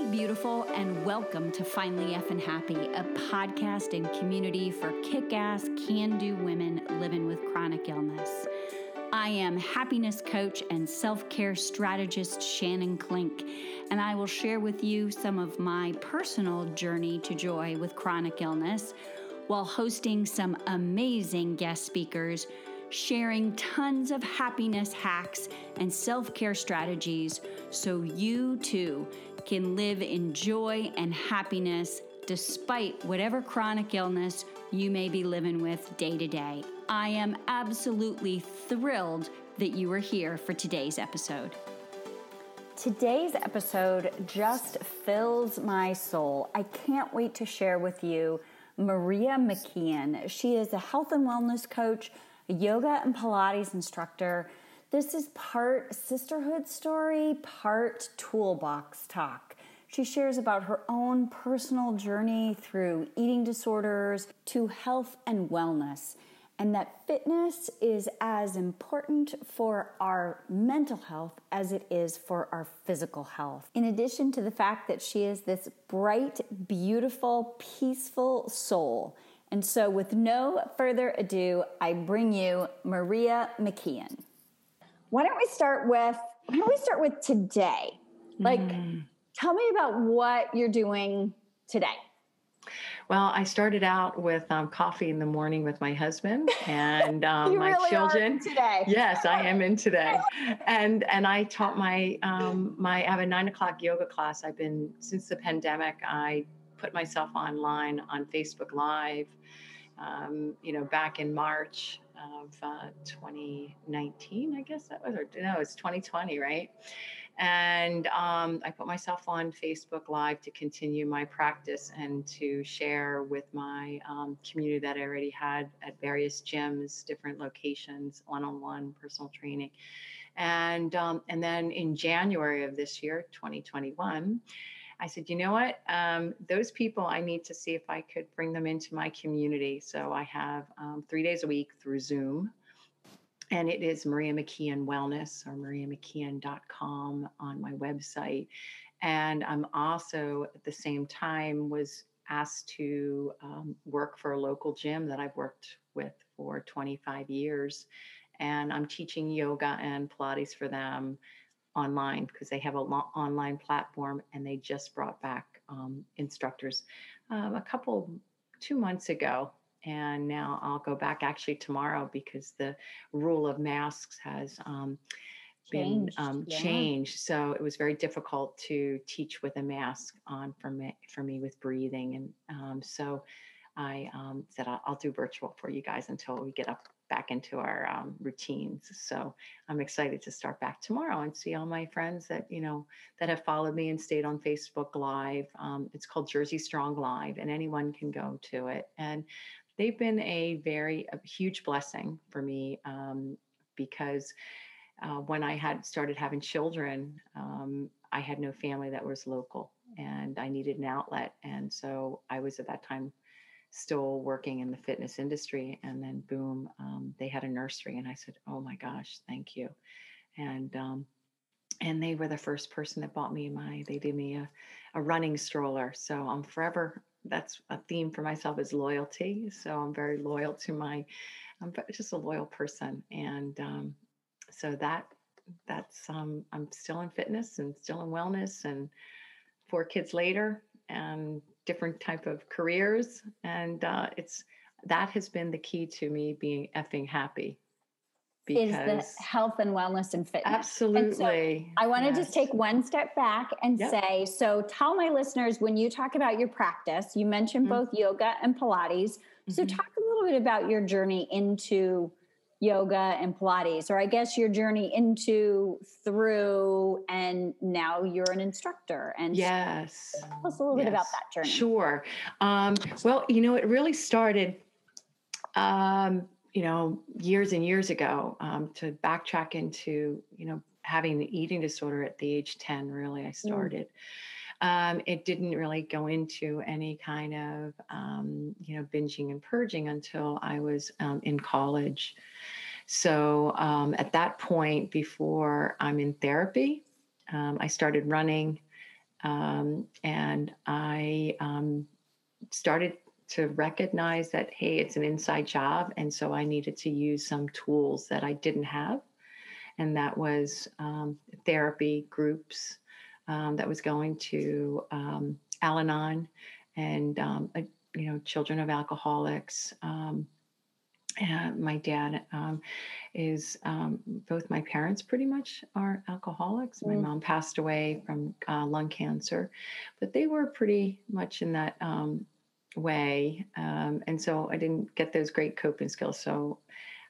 Hey, beautiful, and welcome to Finally Effin' Happy, a podcast and community for kick ass, can do women living with chronic illness. I am happiness coach and self care strategist Shannon Klink, and I will share with you some of my personal journey to joy with chronic illness while hosting some amazing guest speakers sharing tons of happiness hacks and self care strategies so you too can live in joy and happiness despite whatever chronic illness you may be living with day to day. I am absolutely thrilled that you are here for today's episode. Today's episode just fills my soul. I can't wait to share with you Maria McKeon. She is a health and wellness coach, yoga and Pilates instructor this is part sisterhood story, part toolbox talk. She shares about her own personal journey through eating disorders to health and wellness, and that fitness is as important for our mental health as it is for our physical health. In addition to the fact that she is this bright, beautiful, peaceful soul. And so, with no further ado, I bring you Maria McKeon why don't we start with why don't we start with today? Like, mm. tell me about what you're doing today. Well, I started out with um, coffee in the morning with my husband and um, my really children. today, yes, I am in today, and and I taught my um, my I have a nine o'clock yoga class. I've been since the pandemic. I put myself online on Facebook Live. Um, you know, back in March, of uh, 2019, I guess that was, or no, it's 2020, right? And um, I put myself on Facebook Live to continue my practice and to share with my um, community that I already had at various gyms, different locations, one-on-one personal training. And um, and then in January of this year, 2021. I said, you know what? Um, those people, I need to see if I could bring them into my community. So I have um, three days a week through Zoom. And it is Maria McKeon Wellness or mariamckeon.com on my website. And I'm also at the same time was asked to um, work for a local gym that I've worked with for 25 years. And I'm teaching yoga and Pilates for them online because they have a lo- online platform and they just brought back um, instructors um, a couple two months ago and now i'll go back actually tomorrow because the rule of masks has um, been changed, um, yeah. changed. So it was very difficult to teach with a mask on for me, for me with breathing. And um, so I um, said, I'll, I'll, do virtual for you guys until we get up back into our um, routines. So I'm excited to start back tomorrow and see all my friends that you know that have followed me and stayed on Facebook Live. Um, it's called Jersey Strong Live, and anyone can go to it. And they've been a very a huge blessing for me um, because uh, when I had started having children, um, I had no family that was local, and I needed an outlet. And so I was at that time still working in the fitness industry and then boom um, they had a nursery and i said oh my gosh thank you. And um, and they were the first person that bought me my they did me a, a running stroller. So i'm forever that's a theme for myself is loyalty. So i'm very loyal to my i'm just a loyal person. And um, so that that's um, i'm still in fitness and still in wellness and four kids later and different type of careers and uh, it's that has been the key to me being effing happy is the health and wellness and fitness. Absolutely. So I want yes. to just take one step back and yep. say so tell my listeners when you talk about your practice, you mentioned mm-hmm. both yoga and Pilates. Mm-hmm. So talk a little bit about your journey into yoga and Pilates, or I guess your journey into, through, and now you're an instructor. And yes, tell us a little yes. bit about that journey. Sure. Um, well, you know, it really started, um, you know, years and years ago. Um, to backtrack into, you know, having the eating disorder at the age ten. Really, I mm. started. Mm. Um, it didn't really go into any kind of um, you know binging and purging until I was um, in college. So um, at that point, before I'm in therapy, um, I started running Um, and I started to recognize that, hey, it's an inside job. And so I needed to use some tools that I didn't have. And that was therapy groups um, that was going to um, Al Anon and, um, you know, children of alcoholics. Um, my dad um, is um, both my parents pretty much are alcoholics. My mm. mom passed away from uh, lung cancer, but they were pretty much in that um, way. Um, and so I didn't get those great coping skills. So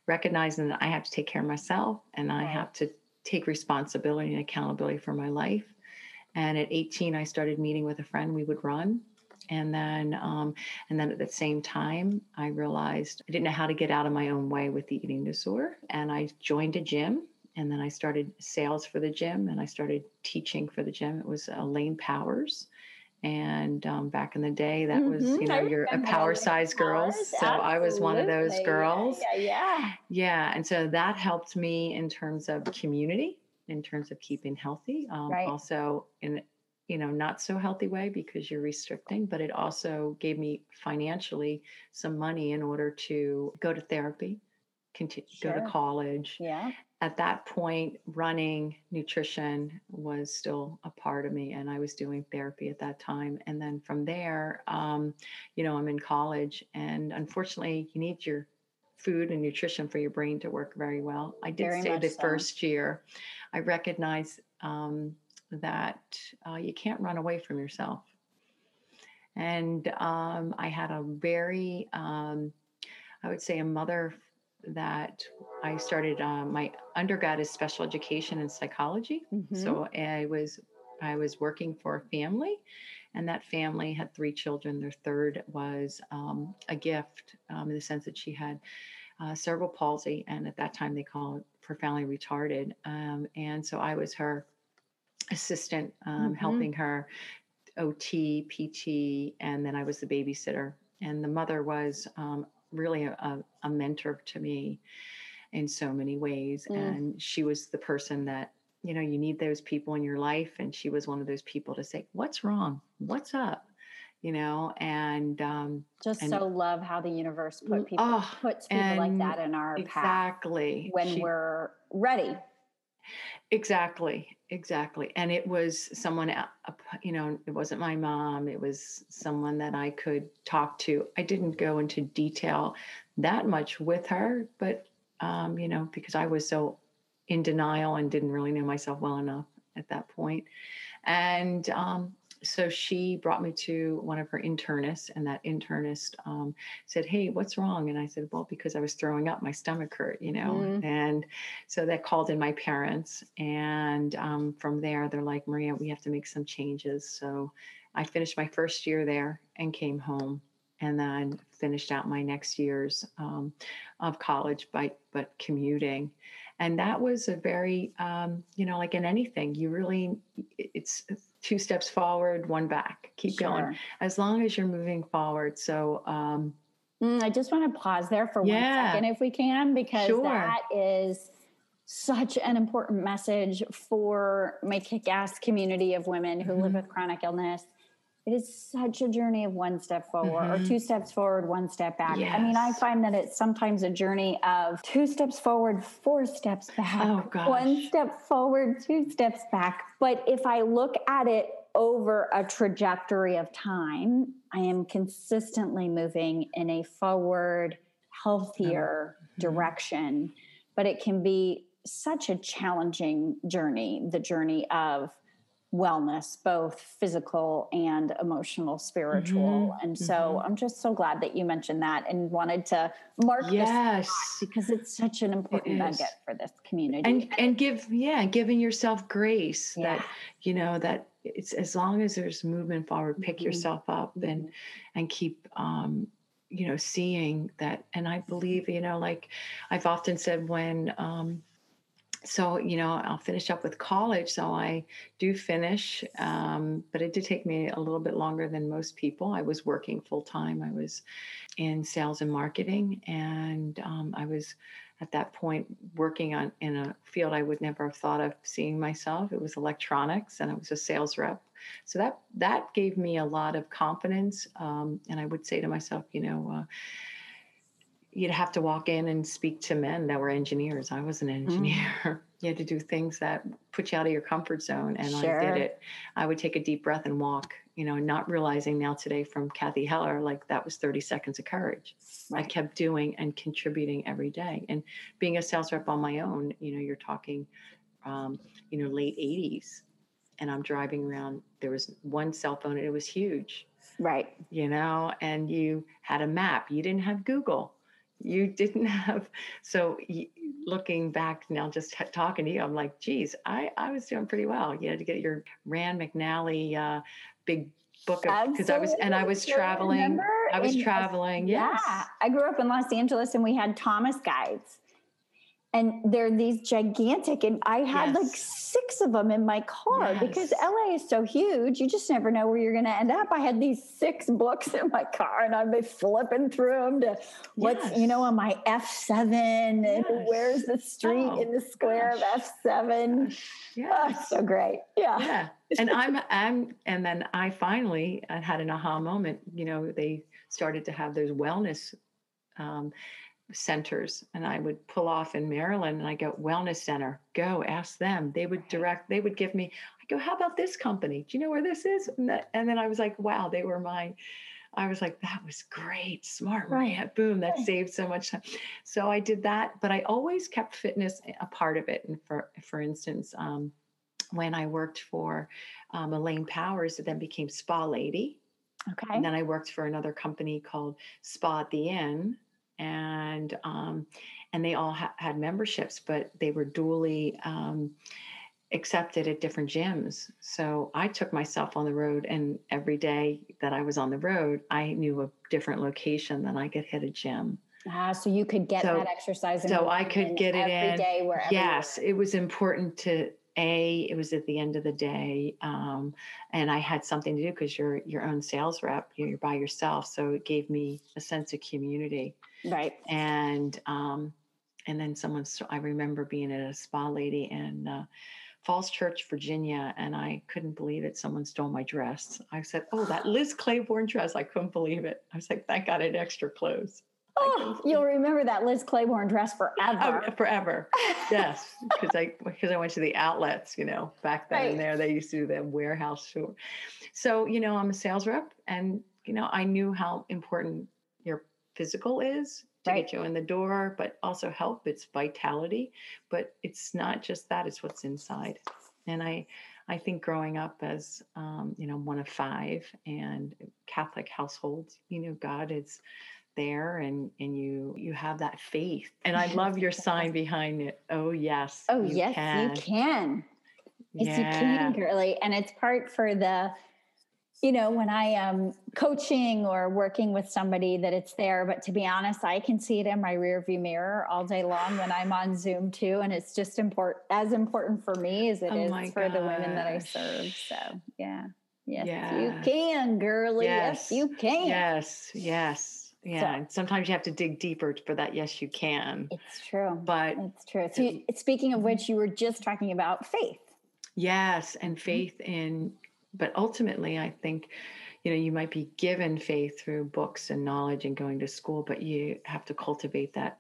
recognizing that I have to take care of myself and I have to take responsibility and accountability for my life. And at 18, I started meeting with a friend. We would run. And then um, and then at the same time i realized i didn't know how to get out of my own way with the eating disorder. And i joined a gym and then i started sales for the gym and i started teaching for the gym. It was elaine powers. And um, back in the day that was mm-hmm. you know you're a power size girls. So Absolutely. i was one of those girls yeah, yeah yeah. Yeah and so that helped me in terms of community in terms of keeping healthy um, right. also in you know not so healthy way because you're restricting but it also gave me financially some money in order to go to therapy continue sure. go to college yeah at that point running nutrition was still a part of me and i was doing therapy at that time and then from there um, you know i'm in college and unfortunately you need your food and nutrition for your brain to work very well i did very say the so. first year i recognize um, that uh, you can't run away from yourself. And um, I had a very, um, I would say, a mother that I started uh, my undergrad is special education and psychology. Mm-hmm. So I was I was working for a family, and that family had three children. Their third was um, a gift um, in the sense that she had uh, cerebral palsy, and at that time they called it profoundly retarded. Um, and so I was her assistant um, mm-hmm. helping her ot pt and then i was the babysitter and the mother was um, really a, a, mentor to me in so many ways mm. and she was the person that you know you need those people in your life and she was one of those people to say what's wrong what's up you know and um just and, so love how the universe put people oh, puts people like that in our exactly path when she, we're ready Exactly, exactly. And it was someone, you know, it wasn't my mom, it was someone that I could talk to. I didn't go into detail that much with her, but, um, you know, because I was so in denial and didn't really know myself well enough at that point. And um, so she brought me to one of her internists, and that internist um, said, "Hey, what's wrong?" And I said, "Well, because I was throwing up, my stomach hurt, you know." Mm. And so they called in my parents, and um, from there, they're like, "Maria, we have to make some changes." So I finished my first year there and came home, and then finished out my next years um, of college by but commuting and that was a very um, you know like in anything you really it's two steps forward, one back. Keep sure. going as long as you're moving forward. So, um, mm, I just want to pause there for yeah. one second, if we can, because sure. that is such an important message for my kick ass community of women who mm-hmm. live with chronic illness. It is such a journey of one step forward mm-hmm. or two steps forward, one step back. Yes. I mean, I find that it's sometimes a journey of two steps forward, four steps back, oh, gosh. one step forward, two steps back. But if I look at it over a trajectory of time, I am consistently moving in a forward, healthier mm-hmm. direction. But it can be such a challenging journey the journey of wellness, both physical and emotional, spiritual. Mm-hmm. And so mm-hmm. I'm just so glad that you mentioned that and wanted to mark yes. this because it's such an important nugget for this community. And and give yeah, giving yourself grace yeah. that you know that it's as long as there's movement forward, pick mm-hmm. yourself up and mm-hmm. and keep um you know seeing that and i believe you know like i've often said when um so you know i'll finish up with college so i do finish um, but it did take me a little bit longer than most people i was working full time i was in sales and marketing and um, i was at that point working on in a field i would never have thought of seeing myself it was electronics and i was a sales rep So that that gave me a lot of confidence. Um, and I would say to myself, you know, uh, you'd have to walk in and speak to men that were engineers. I was an mm. engineer. Mm. you had to do things that put you out of your comfort zone, and sure. I did it. I would take a deep breath and walk. You know, not realizing now today from Cathy Heller, like that was 30 seconds of courage. Right. I kept doing and contributing every day. And being a sales rep on my own, you know, you're talking, um, you know, late 80s, and I'm driving around. There was one cell phone, and it was huge. Right. You know, and you had a map. You didn't have Google you didn't have so looking back now just talking to you i'm like geez i i was doing pretty well you had to get your rand mcnally uh, big book because i was and i was traveling i was traveling yeah i grew up in los angeles and we had thomas guides and they're these gigantic and i had yes. like six of them in my car yes. because la is so huge you just never know where you're going to end up i had these six books in my car and i'd be flipping through them to what's yes. you know on my f7 and where's the street oh, in the square gosh. of f7 yeah oh, so great yeah yeah and i'm i'm and then i finally had an aha moment you know they started to have those wellness um, centers and I would pull off in Maryland and I go, wellness center, go ask them. They would direct, they would give me, I go, how about this company? Do you know where this is? And, that, and then I was like, wow, they were my, I was like, that was great. Smart right. Boom. That saved so much time. So I did that, but I always kept fitness a part of it. And for, for instance, um, when I worked for um, Elaine Powers, it then became Spa Lady. Okay. And then I worked for another company called Spa at the Inn and um, and they all ha- had memberships, but they were duly um, accepted at different gyms. So I took myself on the road, and every day that I was on the road, I knew a different location that I could hit a gym. Ah, so you could get so, that exercise. In so I could get it in. Day wherever yes, it was important to a it was at the end of the day um, and i had something to do because you're your own sales rep you're by yourself so it gave me a sense of community. Right. And um, and then someone i remember being at a spa lady in uh, falls church virginia and i couldn't believe it someone stole my dress. I said oh that liz claiborne dress i couldn't believe it. I was like thank god i had extra clothes Oh, you'll remember that Liz Claiborne dress forever. Oh, forever. Yes, because I because I went to the outlets, you know, back then right. and there they used to do the warehouse store. So, you know, I'm a sales rep and you know, I knew how important your physical is to right. get you in the door, but also help its vitality. But it's not just that, it's what's inside. And I I think growing up as um, you know, one of five and Catholic households, you know, God is there and and you you have that faith and i love your sign behind it oh yes oh you yes can. you can yes you can girly and it's part for the you know when i am coaching or working with somebody that it's there but to be honest i can see it in my rear view mirror all day long when i'm on zoom too and it's just important as important for me as it oh is for gosh. the women that i serve so yeah yes yeah. you can girly yes. yes you can yes yes yeah so, sometimes you have to dig deeper for that yes you can it's true but it's true so you, speaking of mm-hmm. which you were just talking about faith yes and mm-hmm. faith mm-hmm. in but ultimately i think you know you might be given faith through books and knowledge and going to school but you have to cultivate that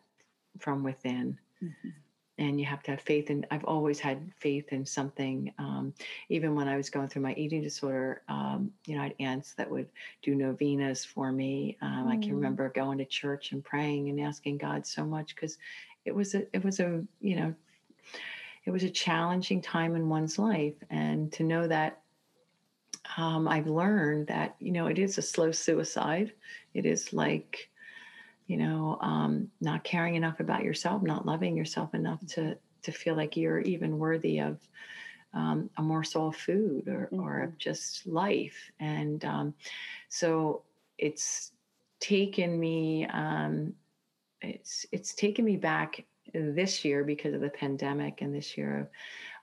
from within mm-hmm and you have to have faith and i've always had faith in something um, even when i was going through my eating disorder um, you know i had aunts that would do novenas for me um, mm. i can mm. remember going to church and praying and asking god so much because it was a it was a you know it was a challenging time in one's life and to know that um, i've learned that you know it is a slow suicide it is like you know um, not caring enough about yourself not loving yourself enough to to feel like you're even worthy of um, a morsel of food or, mm-hmm. or of just life and um, so it's taken me um, it's it's taken me back this year because of the pandemic and this year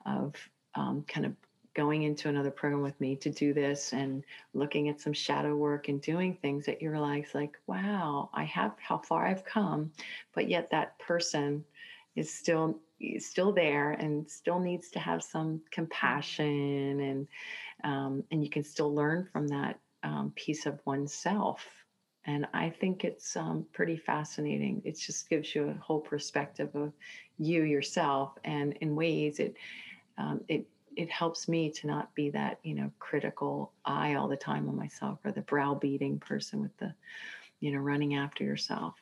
of, of um, kind of going into another program with me to do this and looking at some shadow work and doing things that you realize like wow i have how far i've come but yet that person is still is still there and still needs to have some compassion and um, and you can still learn from that um, piece of oneself. And i think it's um, pretty fascinating. It just gives you a whole perspective of you yourself and in ways it um, it it helps me to not be that you know critical eye all the time on myself or the browbeating person with the you know running after yourself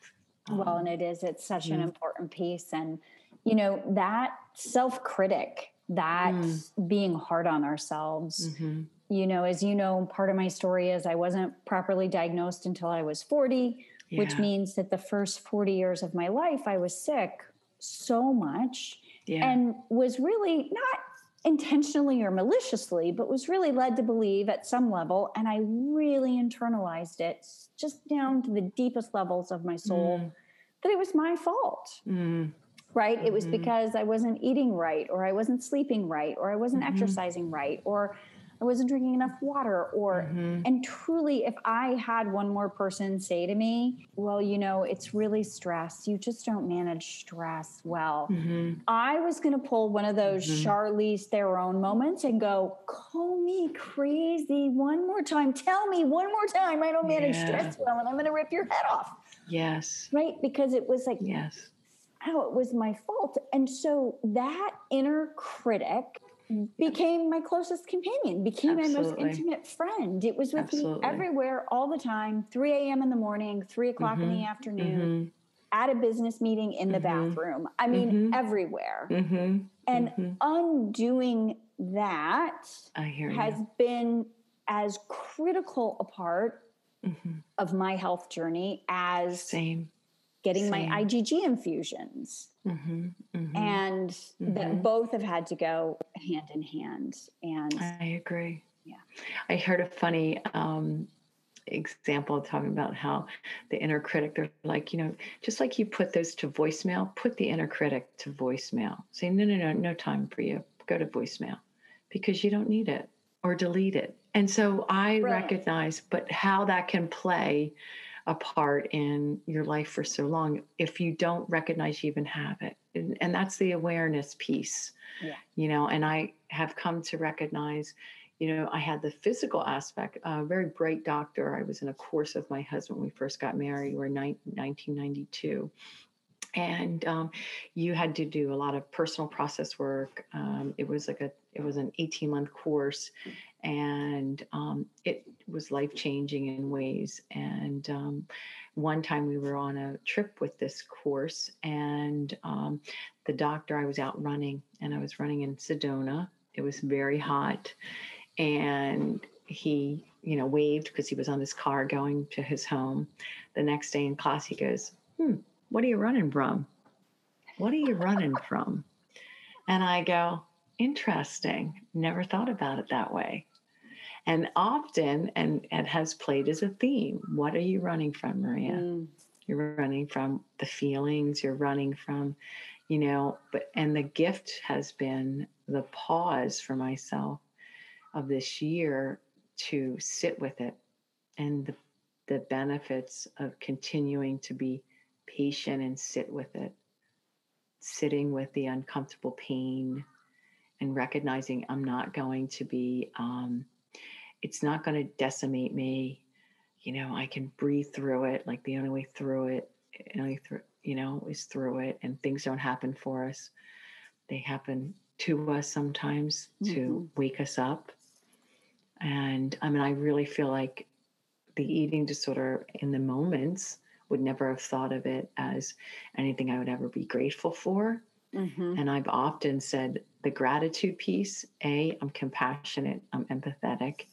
well um, and it is it's such an important piece and you know that self-critic that mm. being hard on ourselves mm-hmm. you know as you know part of my story is i wasn't properly diagnosed until i was 40 yeah. which means that the first 40 years of my life i was sick so much yeah. and was really not intentionally or maliciously, but was really led to believe at some level. And I really internalized it just down to the deepest levels of my soul mm. that it was my fault. Mm. Right? Mm-hmm. It was mm-hmm. because I wasn't eating right, or I wasn't sleeping right, or I wasn't mm-hmm. exercising right, or I wasn't drinking enough water or mm-hmm. and truly if I had one more person say to me, well, you know, it's really stress. You just don't manage stress well. Mm-hmm. I was going to pull one of those mm-hmm. Charlize Theron moments and go, call me crazy one more time. Tell me one more time I don't manage yeah. stress well and I'm going to rip your head off. Yes. Right? Because it was like, yes. How it was my fault. And so that inner critic became my closest companion, became Absolutely. my most intimate friend. It was with Absolutely. me everywhere all the time, 3 a.m. in the morning, 3 o'clock mm-hmm. in the mm-hmm. afternoon, mm-hmm. at a business meeting in the mm-hmm. bathroom. I mean, mm-hmm. everywhere. Mm-hmm. And undoing that has you. been as critical a part of my health journey as Same getting Same. my IgG infusions. Mm-hmm, mm-hmm, and mm-hmm. that both have had to go hand in hand. And I agree. Yeah. I heard a funny um, example talking about how the inner critic, they're like, you know, just like you put those to voicemail, put the inner critic to voicemail. Say, no, no, no, no time for you. Go to voicemail because you don't need it or delete it. And so I recognize, but how that can play a part in your life for so long if you don't recognize you even have it. And, and that's the awareness piece yeah. you know and i have come to recognize you know i had the physical aspect a very bright doctor. I was in a course with my husband when we first got married. We are ni- 1992 and um, you had to do a lot of personal process work um, it was like a it was an 18 month course and um, it was life changing in ways. And um, one time we were on a trip with this course, and um, the doctor, I was out running, and I was running in Sedona. It was very hot, and he, you know, waved because he was on his car going to his home. The next day in class, he goes, "Hmm, what are you running from? What are you running from?" And I go, interesting. Never thought about it that way. And often, and it has played as a theme. What are you running from, Maria? Mm. You're running from the feelings, you're running from, you know, but, and the gift has been the pause for myself of this year to sit with it and the, the benefits of continuing to be patient and sit with it, sitting with the uncomfortable pain and recognizing I'm not going to be, um, it's not going to decimate me. You know, I can breathe through it. Like the only way through it, only through, you know, is through it. And things don't happen for us. They happen to us sometimes mm-hmm. to wake us up. And I mean, I really feel like the eating disorder in the moments would never have thought of it as anything I would ever be grateful for. Mm-hmm. And I've often said the gratitude piece A, I'm compassionate, I'm empathetic.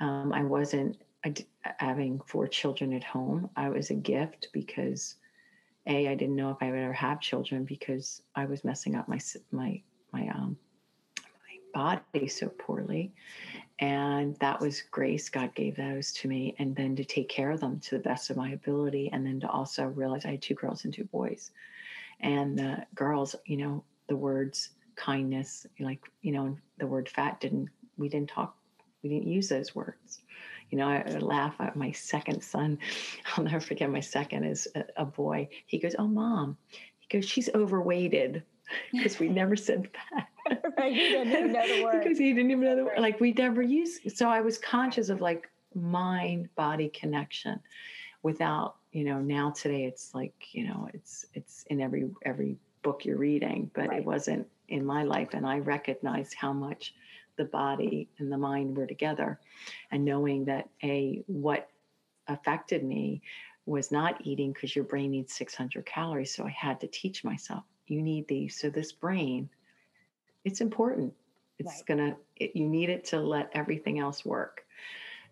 Um, I wasn't having four children at home. I was a gift because A, I didn't know if I would ever have children because I was messing up my, my, my, um, my body so poorly. And that was grace. God gave those to me. And then to take care of them to the best of my ability. And then to also realize I had two girls and two boys and the girls you know the words kindness like you know the word fat didn't we didn't talk we didn't use those words you know i, I laugh at my second son i'll never forget my second is a, a boy he goes oh mom he goes she's overweighted because we never said fat right, he didn't even know the word. because he didn't even know the word. Like we never used. So I was conscious of like mind body connection, without you know. Now today it's like you know it's it's in every every book you're reading, but Right. it wasn't in my life, and I recognized how much the body and the mind were together, and knowing that a what affected me was not eating because your brain needs 600 calories. So I had to teach myself, you need these. So this brain, it's important. It's Right. gonna, it, you need it to let everything else work.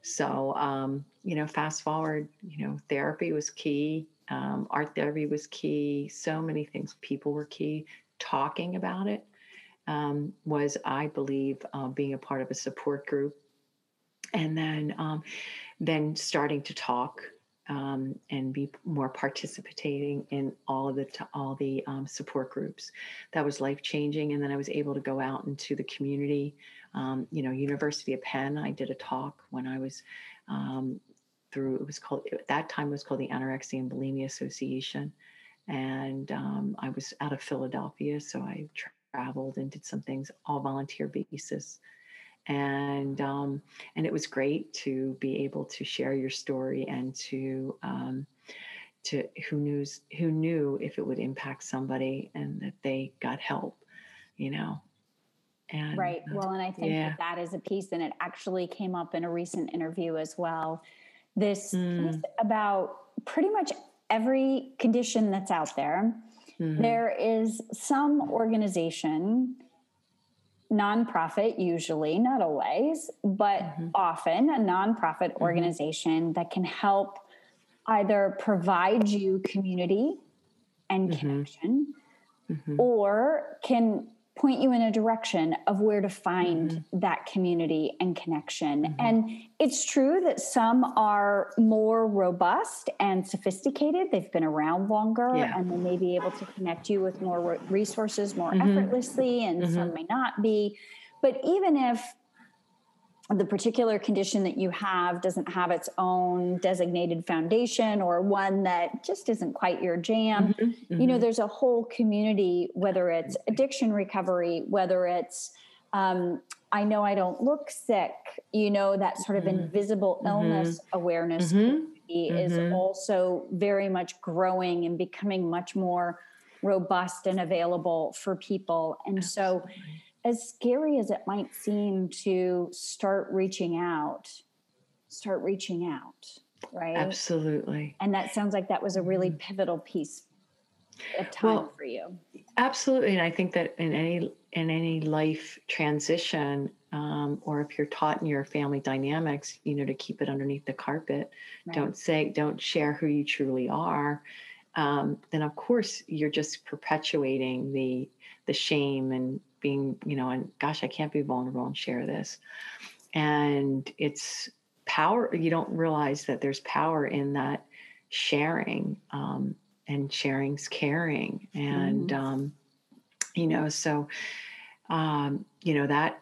So, um, you know, fast forward, you know, therapy was key. Um, art therapy was key. So many things, people were key. Talking about it um, was, I believe, uh, being a part of a support group, and then um, then starting to talk um, and be more participating in all of the all the um, support groups. That was life changing, and then I was able to go out into the community. Um, you know, University of Penn. I did a talk when I was um, through. It was called at that time. It was called the Anorexia and Bulimia Association, and um, I was out of Philadelphia, so I traveled and did some things all volunteer basis and um, and it was great to be able to share your story and to um, to who knows who knew if it would impact somebody and that they got help, you know. And Right. uh, Well, and I think yeah. that that is a piece, and it actually came up in a recent interview as well. This Mm. piece about pretty much every condition that's out there. mhm, There is some organization, nonprofit usually, not always, but Mhm. often a nonprofit Mm-hmm. organization that can help either provide you community and Mhm. connection mhm, or can point you in a direction of where to find Mm-hmm. that community and connection. And it's true that some are more robust and sophisticated. They've been around longer Yeah. and they may be able to connect you with more resources more Mhm. effortlessly, and some may not be. But even if the particular condition that you have doesn't have its own designated foundation or one that just isn't quite your jam, mhm, you know mhm. there's a whole community whether it's addiction recovery whether it's um, i know i don't look sick you know that sort of Mhm. invisible Mhm. illness awareness Mhm. community is also very much growing and becoming much more robust and available for people and so Absolutely. As scary as it might seem to start reaching out start reaching out right Absolutely. and that sounds like that was a really Mhm. pivotal piece of time Well, for you. Absolutely, and I think that in any in any life transition, um, or if you're taught in your family dynamics, you know, to keep it underneath the carpet, Right. don't say, don't share who you truly are. Um, then of course you're just perpetuating the the shame and being, you know, and gosh, I can't be vulnerable and share this. And it's power. You don't realize that there's power in that sharing. Um, and sharing's caring and um, you know so um, you know that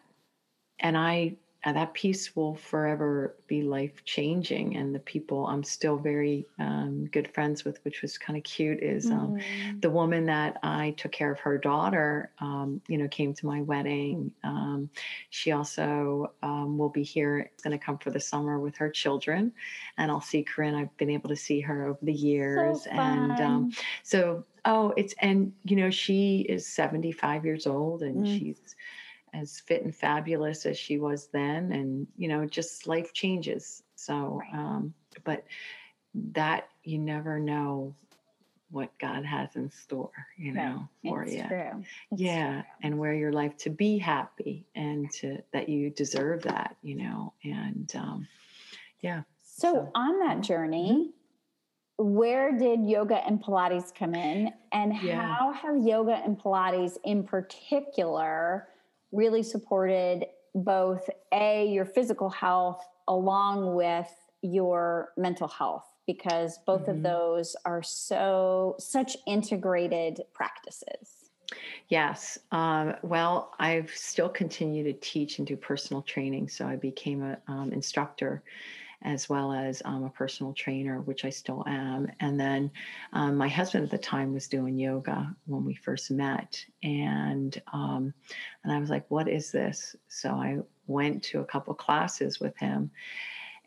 and i uh, that piece will forever be life changing and the people i'm still very um, good friends with which was kind of cute is um, Mhm. the woman that I took care of her daughter, um, you know, came to my wedding. Um, she also um, will be here. It's going to come for the summer with her children, and I'll see Corinne. I've been able to see her over the years, So and um, so oh, it's and you know she is seventy five years old, and Mm. she's as fit and fabulous as she was then, and you know, just life changes. So, Right. um, but that you never know what God has in store, you know, for you. Yeah, true. and where your life to be happy and to that you deserve that, you know, and um, yeah. So, So- on that journey, where did yoga and Pilates come in, and Yeah. how have yoga and Pilates, in particular, really supported both a your physical health along with your mental health? Because both of Mhm. those are so such integrated practices. Yes. Um, well, I've still continued to teach and do personal training. So I became an um, instructor as well as um, a personal trainer, which I still am. And then um, my husband at the time was doing yoga when we first met, and um, and I was like, "What is this?" So I went to a couple classes with him,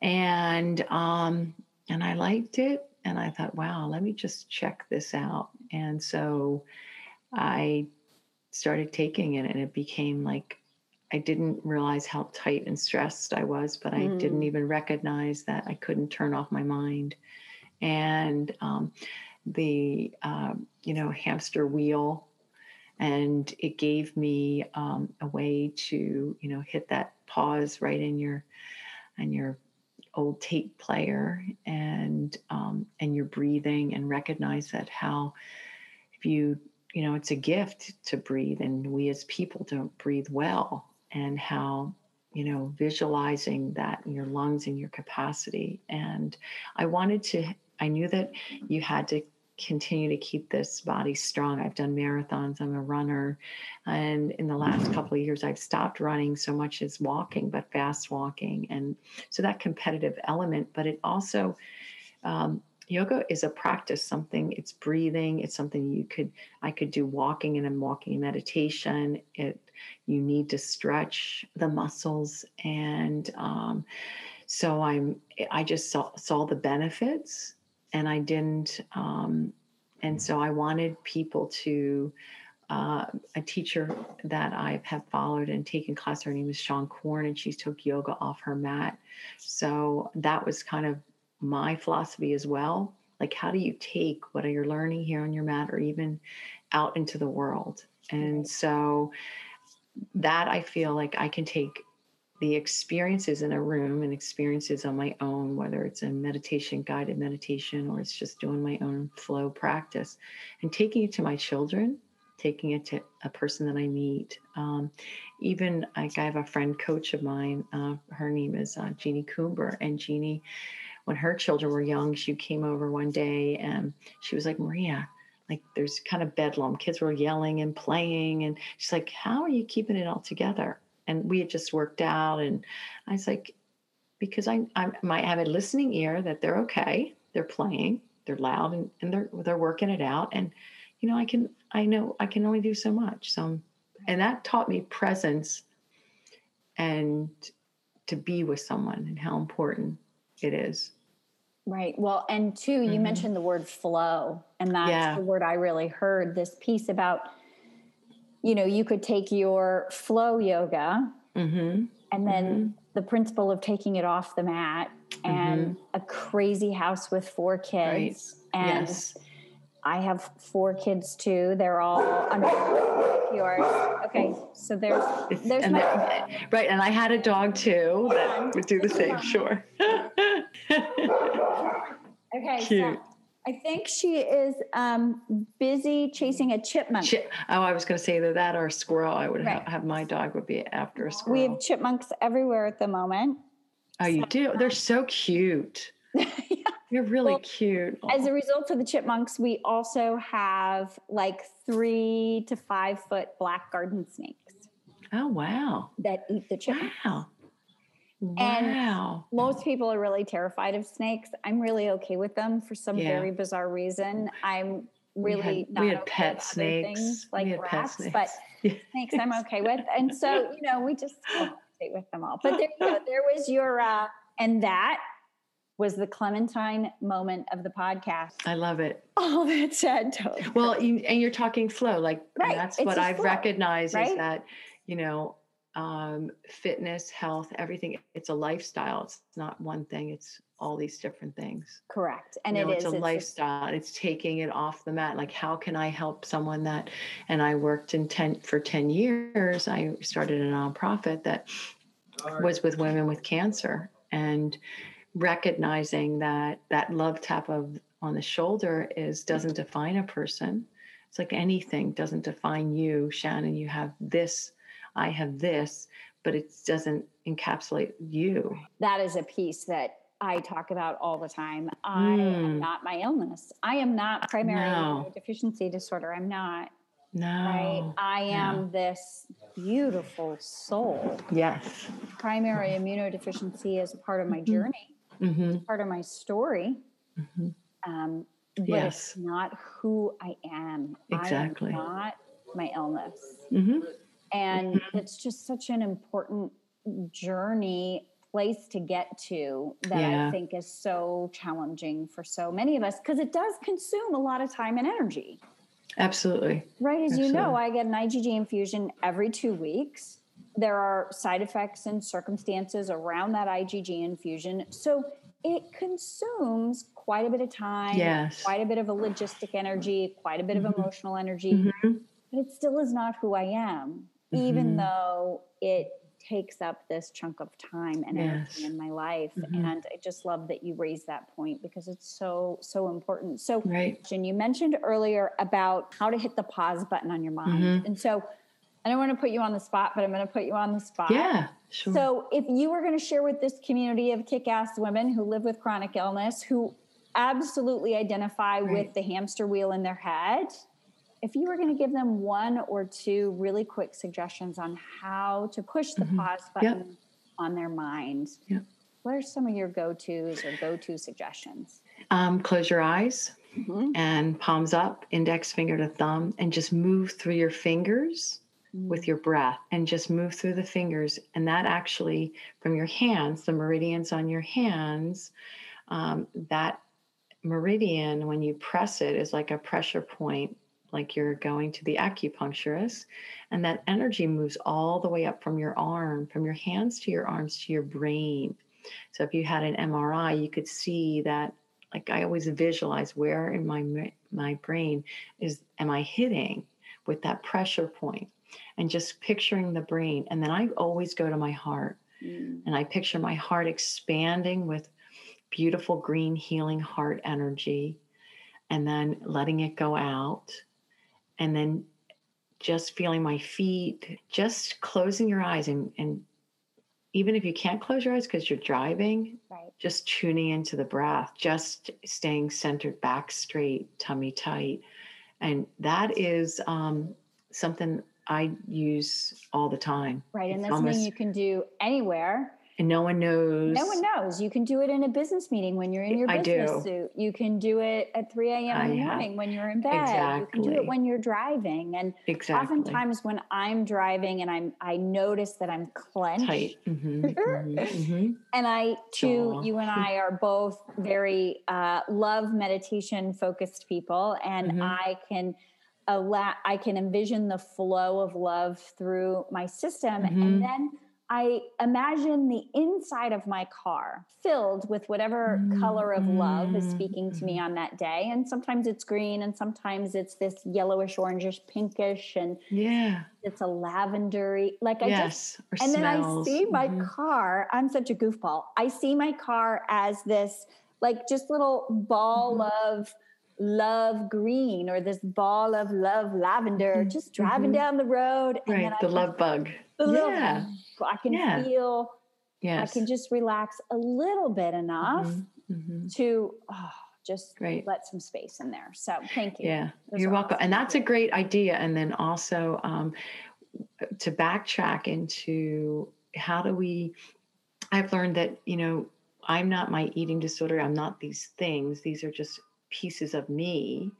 and um, and I liked it, and I thought, "Wow, let me just check this out." And so I started taking it, and it became like I didn't realize how tight and stressed I was, but I mm. didn't even recognize that I couldn't turn off my mind. And um, the, um, you know, hamster wheel, and it gave me um, a way to, you know, hit that pause right in your, in your old tape player, and um, and your breathing, and recognize that how, if you you know it's a gift to breathe and we as people don't breathe well and how you know visualizing that in your lungs and your capacity. And i wanted to i knew that you had to continue to keep this body strong. I've done marathons i'm a runner and in the last couple of years i've stopped running so much as walking but fast walking. And so that competitive element but it also um, yoga is a practice something it's breathing it's something you could i could do walking and i'm walking meditation. It you need to stretch the muscles and um, so i'm i just saw, saw the benefits and i didn't um, and so i wanted people to uh, a teacher that I have followed and taken class. Her name is Seane Corn, and she took yoga off her mat. So that was kind of my philosophy as well. Like, how do you take what you're learning here on your mat or even out into the world? And so that I feel like I can take the experiences in a room and experiences on my own, whether it's a meditation, guided meditation, or it's just doing my own flow practice, and taking it to my children, taking it to a person that I meet. Um, even like I have a friend coach of mine, uh, her name is uh, Jeannie Coomber, and Jeannie when her children were young, she came over one day and she was like, Maria, like there's kind of bedlam. Kids were yelling and playing. And she's like, How are you keeping it all together? And we had just worked out. And I was like, Because I, I might have a listening ear that they're okay. They're playing, they're loud, and, and they're, they're working it out. And, you know, I can, I know I can only do so much. So, and that taught me presence and to be with someone and how important it is. Right. Well, and 2 you mm-hmm. mentioned the word flow, and that's yeah. the word I really heard this piece about. You know, you could take your flow yoga mm-hmm. and then mm-hmm. the principle of taking it off the mat and mm-hmm. a crazy house with four kids. Right. And yes. I have four kids too. They're all under yours. Okay, so there's there's and my that, right, and I had a dog too that would do the same. Sure. Okay, Cute. So I think she is um, busy chasing a chipmunk. Chip, oh, I was going to say either that or a squirrel. I would right. have, have, my dog would be after a squirrel. We have chipmunks everywhere at the moment. Oh, you do? They're so cute. yeah. You're really well, cute. As a result of the chipmunks, we also have like three to five foot black garden snakes. Oh wow! That eat the chipmunks. Wow. And most people are really terrified of snakes. I'm really okay with them for some yeah. very bizarre reason. I'm really we had, not we had okay pet snakes things like rats, snakes. but snakes I'm okay with. And so, you know, we just stay with them all. But there you go. There was your uh and that was the Clementine moment of the podcast. I love it. All that said, totally. Well, you, and you're talking flow, like right. that's it's what I've flow, recognized right? is that you know um, fitness, health, everything. It's a lifestyle. It's not one thing. It's all these different things. Correct. And you know, it it's is, a it's lifestyle. Just... It's taking it off the mat. Like, how can I help someone that? And I worked in ten for ten years. I started a nonprofit that was with women with cancer and recognizing that that love tap of on the shoulder is doesn't define a person it's like anything doesn't define you shannon you have this i have this but it doesn't encapsulate you that is a piece that I talk about all the time. I mm. am hmm. not my illness. I am not primary no. deficiency disorder. I'm not. No. Right? I am no. this beautiful soul. Yes. Primary immunodeficiency is part of my mm-hmm. journey. Mm-hmm. It's part of my story. Mm-hmm. Um, but Yes. it's not who I am. Exactly. I am not my illness. Mm-hmm. And it's just such an important journey place to get to that Yeah. I think is so challenging for so many of us because it does consume a lot of time and energy. Absolutely. Right as you know, I get an IgG infusion every two weeks. There are side effects and circumstances around that IgG infusion. So it consumes quite a bit of time, Yes. quite a bit of a logistic energy, quite a bit of Mhm. emotional energy, Mhm. but it still is not who I am, even Mhm. though it takes up this chunk of time and energy in my life. Mhm. And I just love that you raised that point because it's so, so important. So Right. Jen, you mentioned earlier about how to hit the pause button on your mind. Mhm. And so I don't want to put you on the spot, but I'm going to put you on the spot. Yeah. Sure. So if you were going to share with this community of kick ass women who live with chronic illness, who absolutely identify with the hamster wheel in their head, if you were going to give them one or two really quick suggestions on how to push the Mhm. pause Yep. button on their mind, Yep. what are some of your go tos or go to suggestions? um, close your eyes Mhm. and palms up, index finger to thumb, and just move through your fingers with your breath and just move through the fingers. And that actually, from your hands, the meridians on your hands, um, that meridian, when you press it, is like a pressure point, like you're going to the acupuncturist. And that energy moves all the way up from your arm, from your hands to your arms to your brain. So if you had an MRI, you could see that. Like I always visualize where in my my brain is am I hitting with that pressure point, and just picturing the brain. And then I always go to my heart, Mm. and I picture my heart expanding with beautiful green healing heart energy, and then letting it go out, and then just feeling my feet, just closing your eyes and and even if you can't close your eyes because you're driving, Right. just tuning into the breath, just staying centered, back straight, tummy tight. And that is um, something I use all the time. Right. And It's that's something you can do anywhere. And no one knows. No one knows. You can do it in a business meeting when you're in your business suit. You can do it at 3 a.m. in the morning when you're in bed. Exactly. You can do it when you're driving. And Exactly. oftentimes when I'm driving and I'm I notice that I'm clenched. Tight. hmm hmm And I too, Jaw. you and I are both very uh, love meditation focused people, and Mhm. I can allow I can envision the flow of love through my system, and then I imagine the inside of my car filled with whatever color of love is Mm, speaking to mm-hmm. me on that day. And sometimes it's green, and sometimes it's this yellowish, orangish, pinkish, and Yeah. it's a lavendery. Like I just yes. Or and smells. then I see my Mhm. car. I'm such a goofball. I see my car as this, like, just little ball Mm-hmm. of love green or this ball of love lavender, Mhm. just driving Mhm. down the road. And Right. The love bug. Yeah. I can Yeah. feel, Yes. I can just relax a little bit enough Mhm. Mhm. to oh, just Great. let some space in there. So thank you. Yeah, Those you're welcome. awesome. And that's a great idea. And then also um, to backtrack into how do we, I've learned that, you know, I'm not my eating disorder. I'm not these things. These are just pieces of me.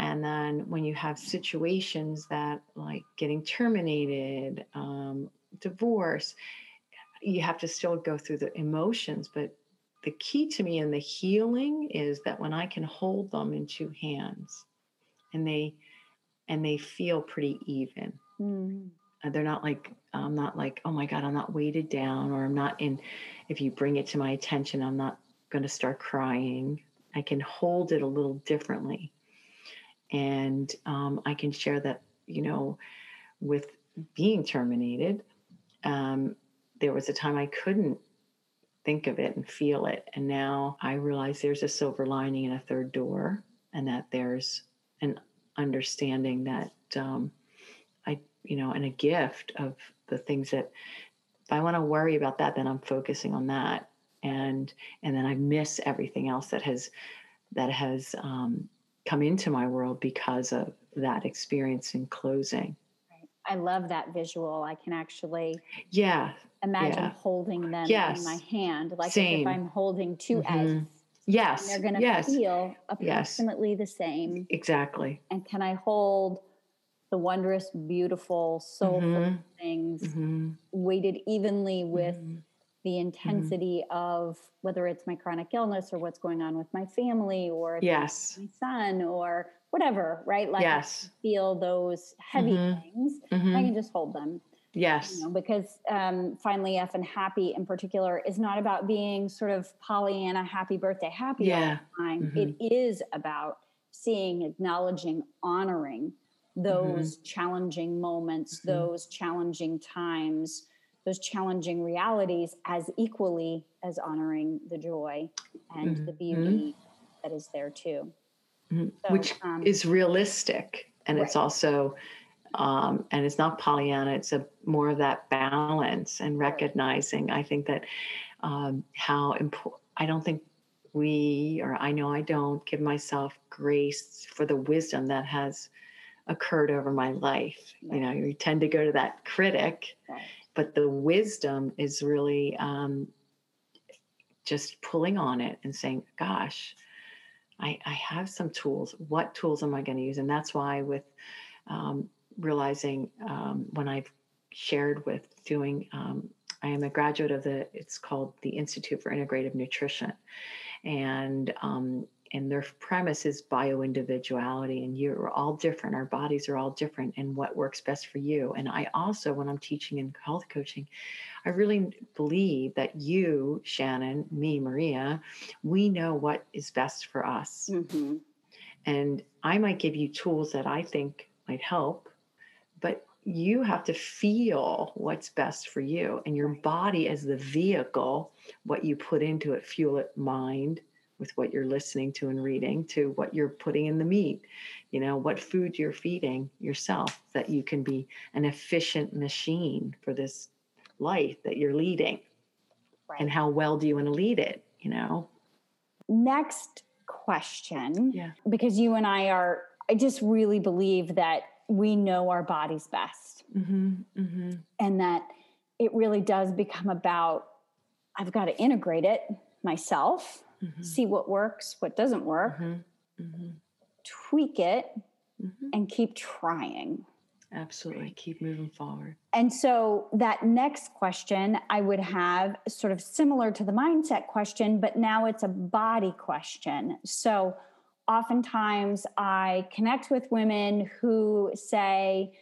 And then when you have situations that like getting terminated, um, divorce, you have to still go through the emotions. But the key to me in the healing is that when I can hold them in two hands and they and they feel pretty even. Mm. Uh, They're not like I'm not like, oh my God, I'm not weighted down, or I'm not in if you bring it to my attention, I'm not gonna start crying. I can hold it a little differently. And um, I can share that, you know, with being terminated, um, there was a time I couldn't think of it and feel it. And now I realize there's a silver lining and a third door, and that there's an understanding that um, I, you know, and a gift of the things that if I want to worry about that, then I'm focusing on that. And and then I miss everything else that has that has um, come into my world because of that experience in closing. I love that visual. I can actually Yeah, imagine Yeah. holding them Yes. in my hand, like if I'm holding 2 Mhm. eggs. Yes. They're going to yes. feel approximately the same. Exactly. And can I hold the wondrous, beautiful, soulful Mhm. things Mhm. weighted evenly with Mhm. The intensity of whether it's my chronic illness or what's going on with my family or Yes. my son or whatever, right? Like I Yes. feel those heavy Mhm. things. I Mhm. can just hold them. Yes. you know, because um, finally Effin' happy in particular is not about being sort of Pollyanna, happy birthday, happy all the time. It is about seeing, acknowledging, honoring those challenging moments, those challenging times, those challenging realities as equally as honoring the joy and the Mhm. beauty that is there too. Mhm. So, Which um, is realistic. And it's also, um, and it's not Pollyanna, it's a more of that balance and recognizing. I think that um, how important, I don't think we, or I know I don't, give myself grace for the wisdom that has occurred over my life. You know, you tend to go to that critic, right. But the wisdom is really um, just pulling on it and saying, gosh, I, I have some tools. What tools am I going to use? And that's why, with um, realizing um, when I've shared with doing, um, I am a graduate of the, it's called the Institute for Integrative Nutrition. And um, and their premise is bio individuality and you're all different our bodies are all different and what works best for you. And i also when i'm teaching in health coaching i really believe that you shannon me maria we know what is best for us. Hmm and i might give you tools that i think might help but you have to feel what's best for you and your body as the vehicle what you put into it fuel it mind with what you're listening to and reading to what you're putting in the meat you know what food you're feeding yourself that you can be an efficient machine for this life that you're leading Right. and how well do you want to lead it you know Next question. Yeah. Because you and I are, I just really believe that we know our bodies best mm-hmm, mm-hmm, and that it really does become about, I've got to integrate it myself, mm-hmm, see what works, what doesn't work, mm-hmm, mm-hmm, tweak it, mm-hmm. and keep trying. absolutely keep moving forward And so that next question I would have sort of similar to the mindset question, but now it's a body question. So oftentimes I connect with women who say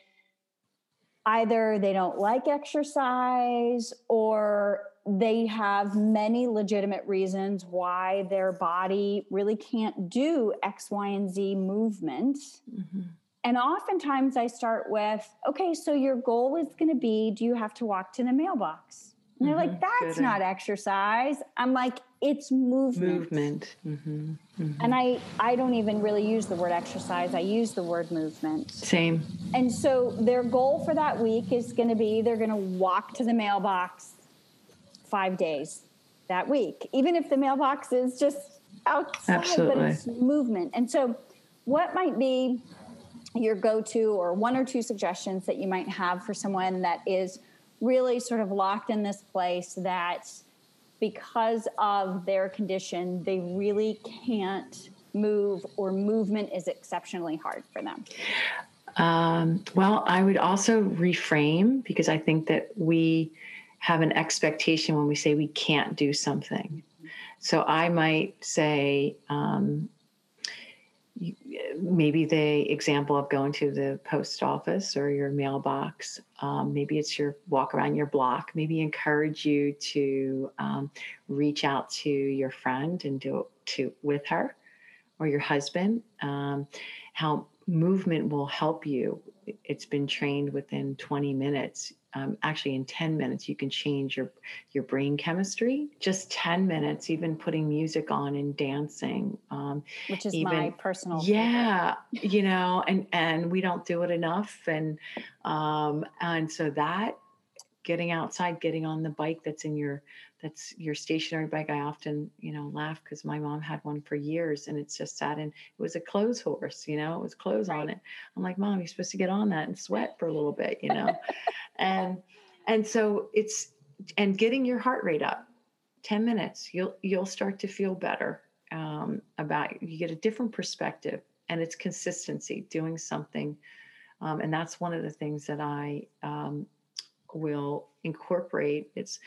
either they don't like exercise or they have many legitimate reasons why their body really can't do X, Y, and Z movement. mm-hmm. And oftentimes I start with, okay, so your goal is going to be do you have to walk to the mailbox? And they're like, Mhm, that's good. not exercise. I'm like, it's movement. movement mm-hmm, mm-hmm. And I, I don't even really use the word exercise, I use the word movement. same And so their goal for that week is going to be they're going to walk to the mailbox five days that week, even if the mailbox is just outside, Absolutely. but it's movement. And so, what might be your go to or one or two suggestions that you might have for someone that is really sort of locked in this place that because of their condition, they really can't move or movement is exceptionally hard for them? Um, well, I would also reframe because I think that we have an expectation when we say we can't do something. So I might say, um, maybe the example of going to the post office or your mailbox. Um, maybe it's your walk around your block. Maybe encourage you to um, reach out to your friend and do it to with her or your husband. Um, how movement will help you. It's been trained within 20 minutes. Um, actually, in 10 minutes, you can change your your brain chemistry. Just 10 minutes, even putting music on and dancing. Um, Which is Even- my personal favorite. yeah, you know, and and we don't do it enough, and um, and so that getting outside, getting on the bike that's in your that's your stationary bike. I often you know laugh because my mom had one for years, and it's just sat in. It was a clothes horse, you know, it was clothes on it. I'm like, mom, you're supposed to get on that and sweat for a little bit, you know, and and so it's and getting your heart rate up 10 minutes you'll you'll start to feel better um, about you get a different perspective and it's consistency doing something um, and that's one of the things that i um, will incorporate it's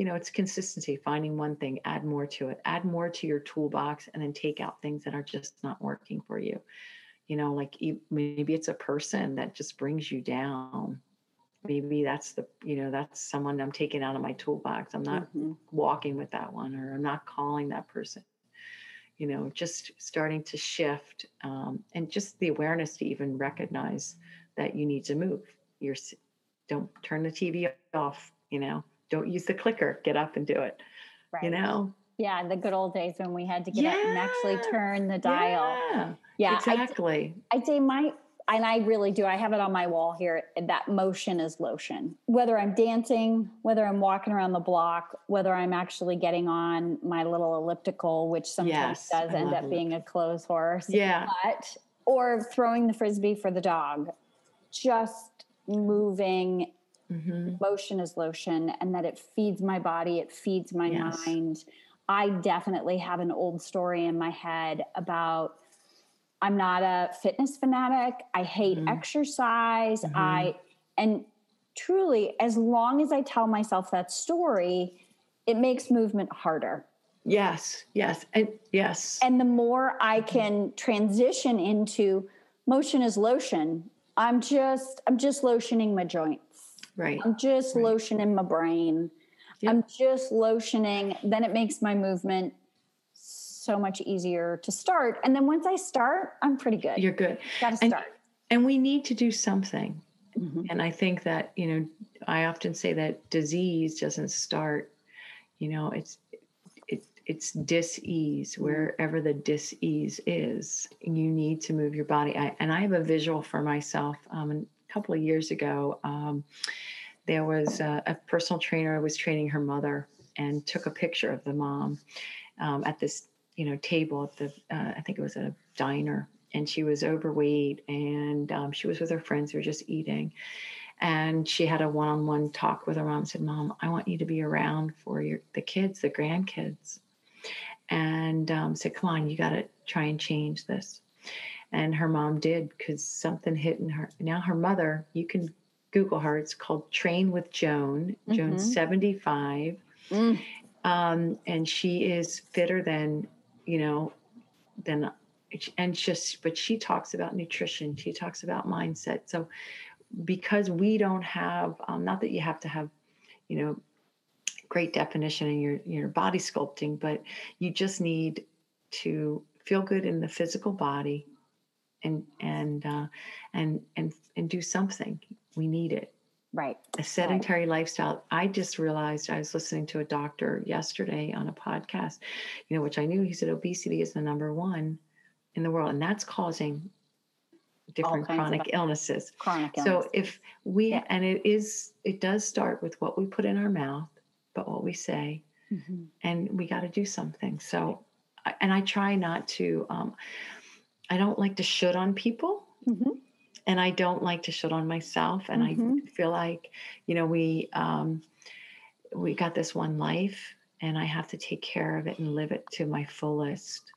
you know it's consistency finding one thing add more to it. Add more to your toolbox and then take out things that are just not working for you. You know like maybe it's a person that just brings you down. Maybe that's the you know that's someone i'm taking out of my toolbox. I'm not mm-hmm. walking with that one or i'm not calling that person. You know just starting to shift um, and just the awareness to even recognize that you need to move. You're don't turn the tv off you know don't use the clicker get up and do it right. you know yeah the good old days when we had to get yeah. up and actually turn the dial yeah, yeah exactly I'd, I'd say my and I really do. I have it on my wall here. That motion is lotion. Whether I'm dancing, whether I'm walking around the block, whether I'm actually getting on my little elliptical, which sometimes yes, does end up it. being a clothes horse. Yeah. But, or throwing the frisbee for the dog. Just moving. Mm-hmm. Motion is lotion, and that it feeds my body, it feeds my yes. mind. I definitely have an old story in my head about I'm not a fitness fanatic. I hate mm-hmm. exercise. Mm-hmm. I and truly as long as I tell myself that story, it makes movement harder. Yes, yes, and yes. And the more I can transition into motion is lotion, I'm just I'm just lotioning my joints. Right. I'm just right. lotioning my brain. Yep. I'm just lotioning. Then it makes my movement so much easier to start. And then once I start, I'm pretty good. You're good. Got to start. And we need to do something. Mm-hmm. And I think that, you know, I often say that disease doesn't start, you know, it's it, it's dis-ease mm-hmm. wherever the dis-ease is you need to move your body I, and i have a visual for myself um, couple of years ago um, there was a, a, personal trainer was training her mother and took a picture of the mom um, at this you know table at the uh, I think it was a diner, and she was overweight, and um, she was with her friends who were just eating, and she had a one-on-one talk with her mom. Said, "Mom, I want you to be around for your the kids, the grandkids," and um, said, "Come on, you got to try and change this." And her mom did because something hit in her. Now her mother, you can Google her. It's called Train with Joan. Mm-hmm. Joan's 75. Mm. Um, and she is fitter than you know, than, and just but she talks about nutrition she talks about mindset so because we don't have um, not that you have to have you know great definition in your your body sculpting but you just need to feel good in the physical body and and uh, and and and do something we need it Right. A sedentary right. lifestyle. I just realized I was listening to a doctor yesterday on a podcast, you know, which I knew he said obesity is the number one in the world, and that's causing different chronic illnesses. Chronic illness. So if we yeah. and it is it does start with what we put in our mouth, but what we say, mm-hmm. and we got to do something. So, and I try not to. Um, I don't like to should on people. Mm-hmm and I don't like to shit on myself. And mm-hmm. I feel like, you know, we um, we got this one life, and I have to take care of it and live it to my fullest.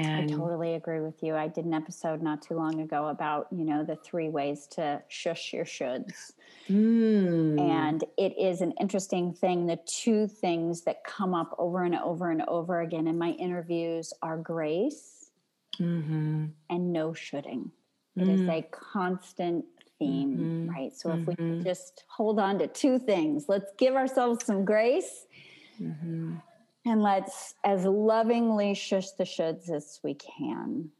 And I totally agree with you. I did an episode not too long ago about, you know, the three ways to shush your shoulds. Mm. And it is an interesting thing. The two things that come up over and over and over again in my interviews are grace mm-hmm. and no shoulding. It mm. is a constant theme, mm-hmm. right? So if mm-hmm. we just hold on to two things, let's give ourselves some grace mm-hmm. and let's as lovingly shush the shoulds as we can.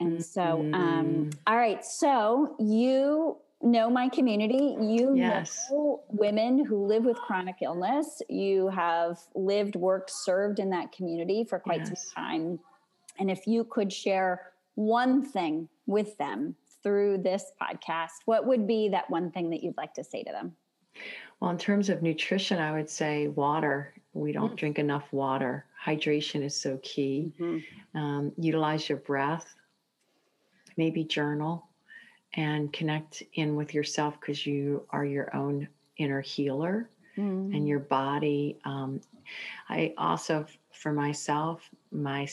And so, um, mm-hmm. all right, so you know my community. You yes. know women who live with chronic illness. You have lived, worked, served in that community for quite yes. some time. And if you could share one thing with them through this podcast, what would be that one thing that you'd like to say to them? Well, in terms of nutrition, I would say water. We don't mm-hmm. drink enough water. Hydration is so key. Mm-hmm. Um, utilize your breath, maybe journal, and connect in with yourself because you are your own inner healer. mm. and your body. Um, I also, for myself, my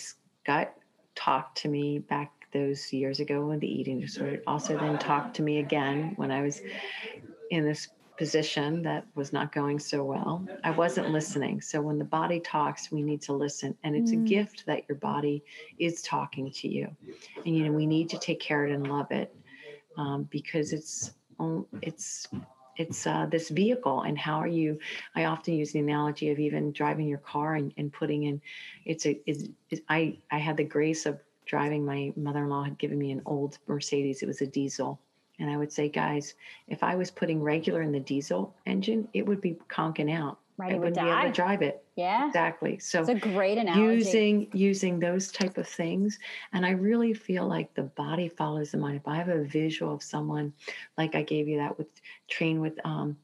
gut talked to me back those years ago when the eating disorder also then talked to me again when I was in this position that was not going so well. I wasn't listening. So when the body talks, we need to listen. And it's mm. a gift that your body is talking to you. And you know, we need to take care of it and love it um, because it's it's it's uh, this vehicle and how are you i often use the analogy of even driving your car and, and putting in it's a it's, it's, i i had the grace of driving my mother-in-law had given me an old mercedes it was a diesel and I would say, guys, if I was putting regular in the diesel engine, it would be conking out. Right, I wouldn't die. be able to drive it. Yeah, exactly. So it's a great analogy. Using using those type of things, and I really feel like the body follows the mind. If I have a visual of someone, like I gave you that with train with um,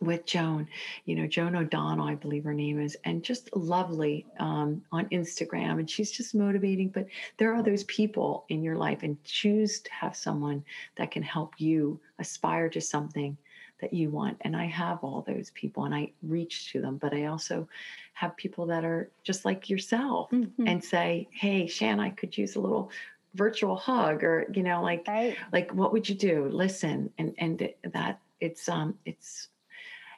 with Joan, you know, Joan O'Donnell, I believe her name is, and just lovely um, on Instagram. And she's just motivating. But there are those people in your life, and choose to have someone that can help you aspire to something that you want. And I have all those people and I reach to them, but I also have people that are just like yourself mm-hmm. and say, Hey, Shan, I could use a little virtual hug or, you know, like, right. like what would you do? Listen. And, and that it's, um, it's,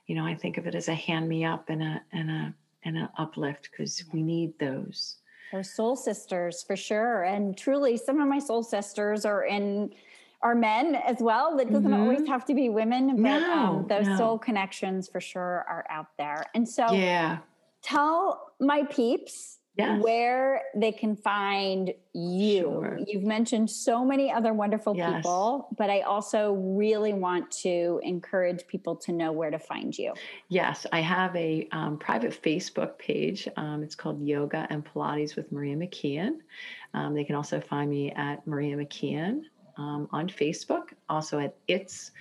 you know, I think of it as a hand me up and a and a and an uplift because we need those. Our soul sisters for sure. And truly some of my soul sisters are in are men as well. That doesn't mm-hmm. always have to be women, but no, um, those no. soul connections for sure are out there. And so yeah. tell my peeps yes. where they can find you. Sure. You've mentioned so many other wonderful yes. people, but I also really want to encourage people to know where to find you. Yes, I have a um, private Facebook page. Um, it's called Yoga and Pilates with Maria McKeon. Um, they can also find me at Maria McKeon um, on Facebook, also at It's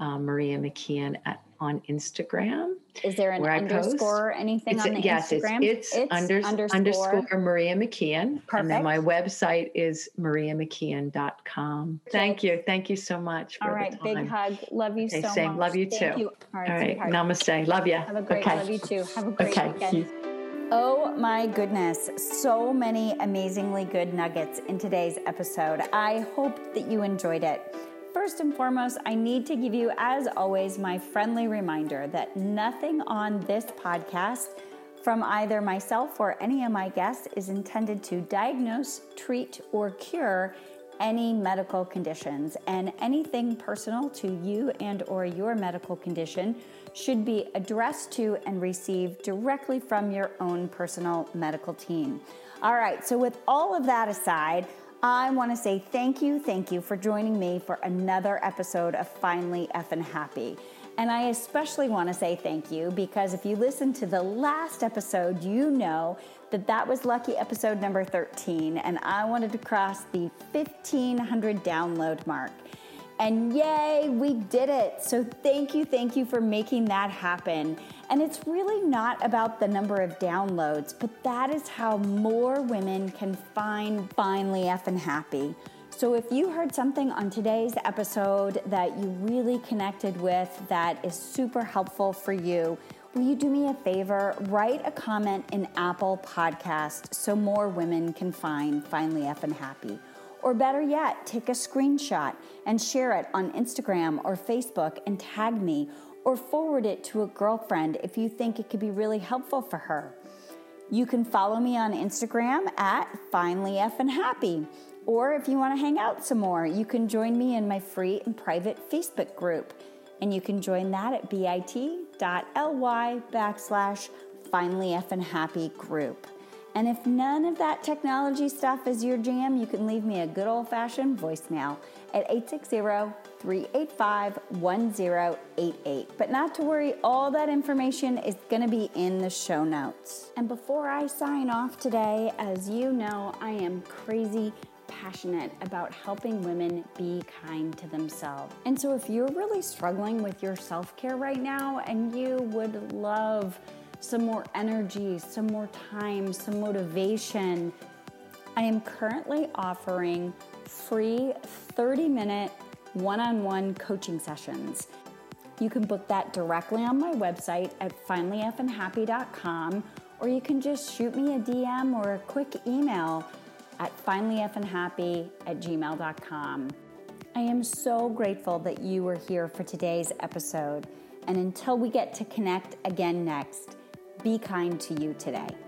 uh, Maria McKeon at on Instagram. Is there an underscore or anything it's, on the yes, Instagram? Yes, it's, it's under, underscore. underscore Maria McKeon. Perfect. And then my website is mariamckeon.com. Thank you. Thank you so much. All right. Big hug. Love you okay, so same. much. Love you Thank too. You. All right. All right. Namaste. Love you. Have a great okay. love you too. Have a great okay. weekend. Oh my goodness, so many amazingly good nuggets in today's episode. I hope that you enjoyed it. First and foremost, I need to give you, as always, my friendly reminder that nothing on this podcast from either myself or any of my guests is intended to diagnose, treat, or cure any medical conditions and anything personal to you and or your medical condition should be addressed to and received directly from your own personal medical team. All right, so with all of that aside, I want to say thank you, thank you for joining me for another episode of Finally Effin' Happy. And I especially want to say thank you because if you listened to the last episode, you know that that was lucky episode number 13, and I wanted to cross the 1500 download mark. And yay, we did it. So thank you, thank you for making that happen. And it's really not about the number of downloads, but that is how more women can find Finally Effin' Happy. So if you heard something on today's episode that you really connected with that is super helpful for you, will you do me a favor? Write a comment in Apple Podcast so more women can find Finally Effin' Happy. Or better yet, take a screenshot and share it on Instagram or Facebook and tag me or forward it to a girlfriend if you think it could be really helpful for her. You can follow me on Instagram at finally effin' happy. Or if you want to hang out some more, you can join me in my free and private Facebook group. And you can join that at bit.ly backslash finally effin' happy group. And if none of that technology stuff is your jam, you can leave me a good old fashioned voicemail at 860 385 1088. But not to worry, all that information is going to be in the show notes. And before I sign off today, as you know, I am crazy passionate about helping women be kind to themselves. And so if you're really struggling with your self care right now and you would love some more energy, some more time, some motivation. I am currently offering free 30 minute one on one coaching sessions. You can book that directly on my website at finallyeffinhappy.com, or you can just shoot me a DM or a quick email at finallyeffinhappy at gmail.com. I am so grateful that you were here for today's episode. And until we get to connect again next, be kind to you today.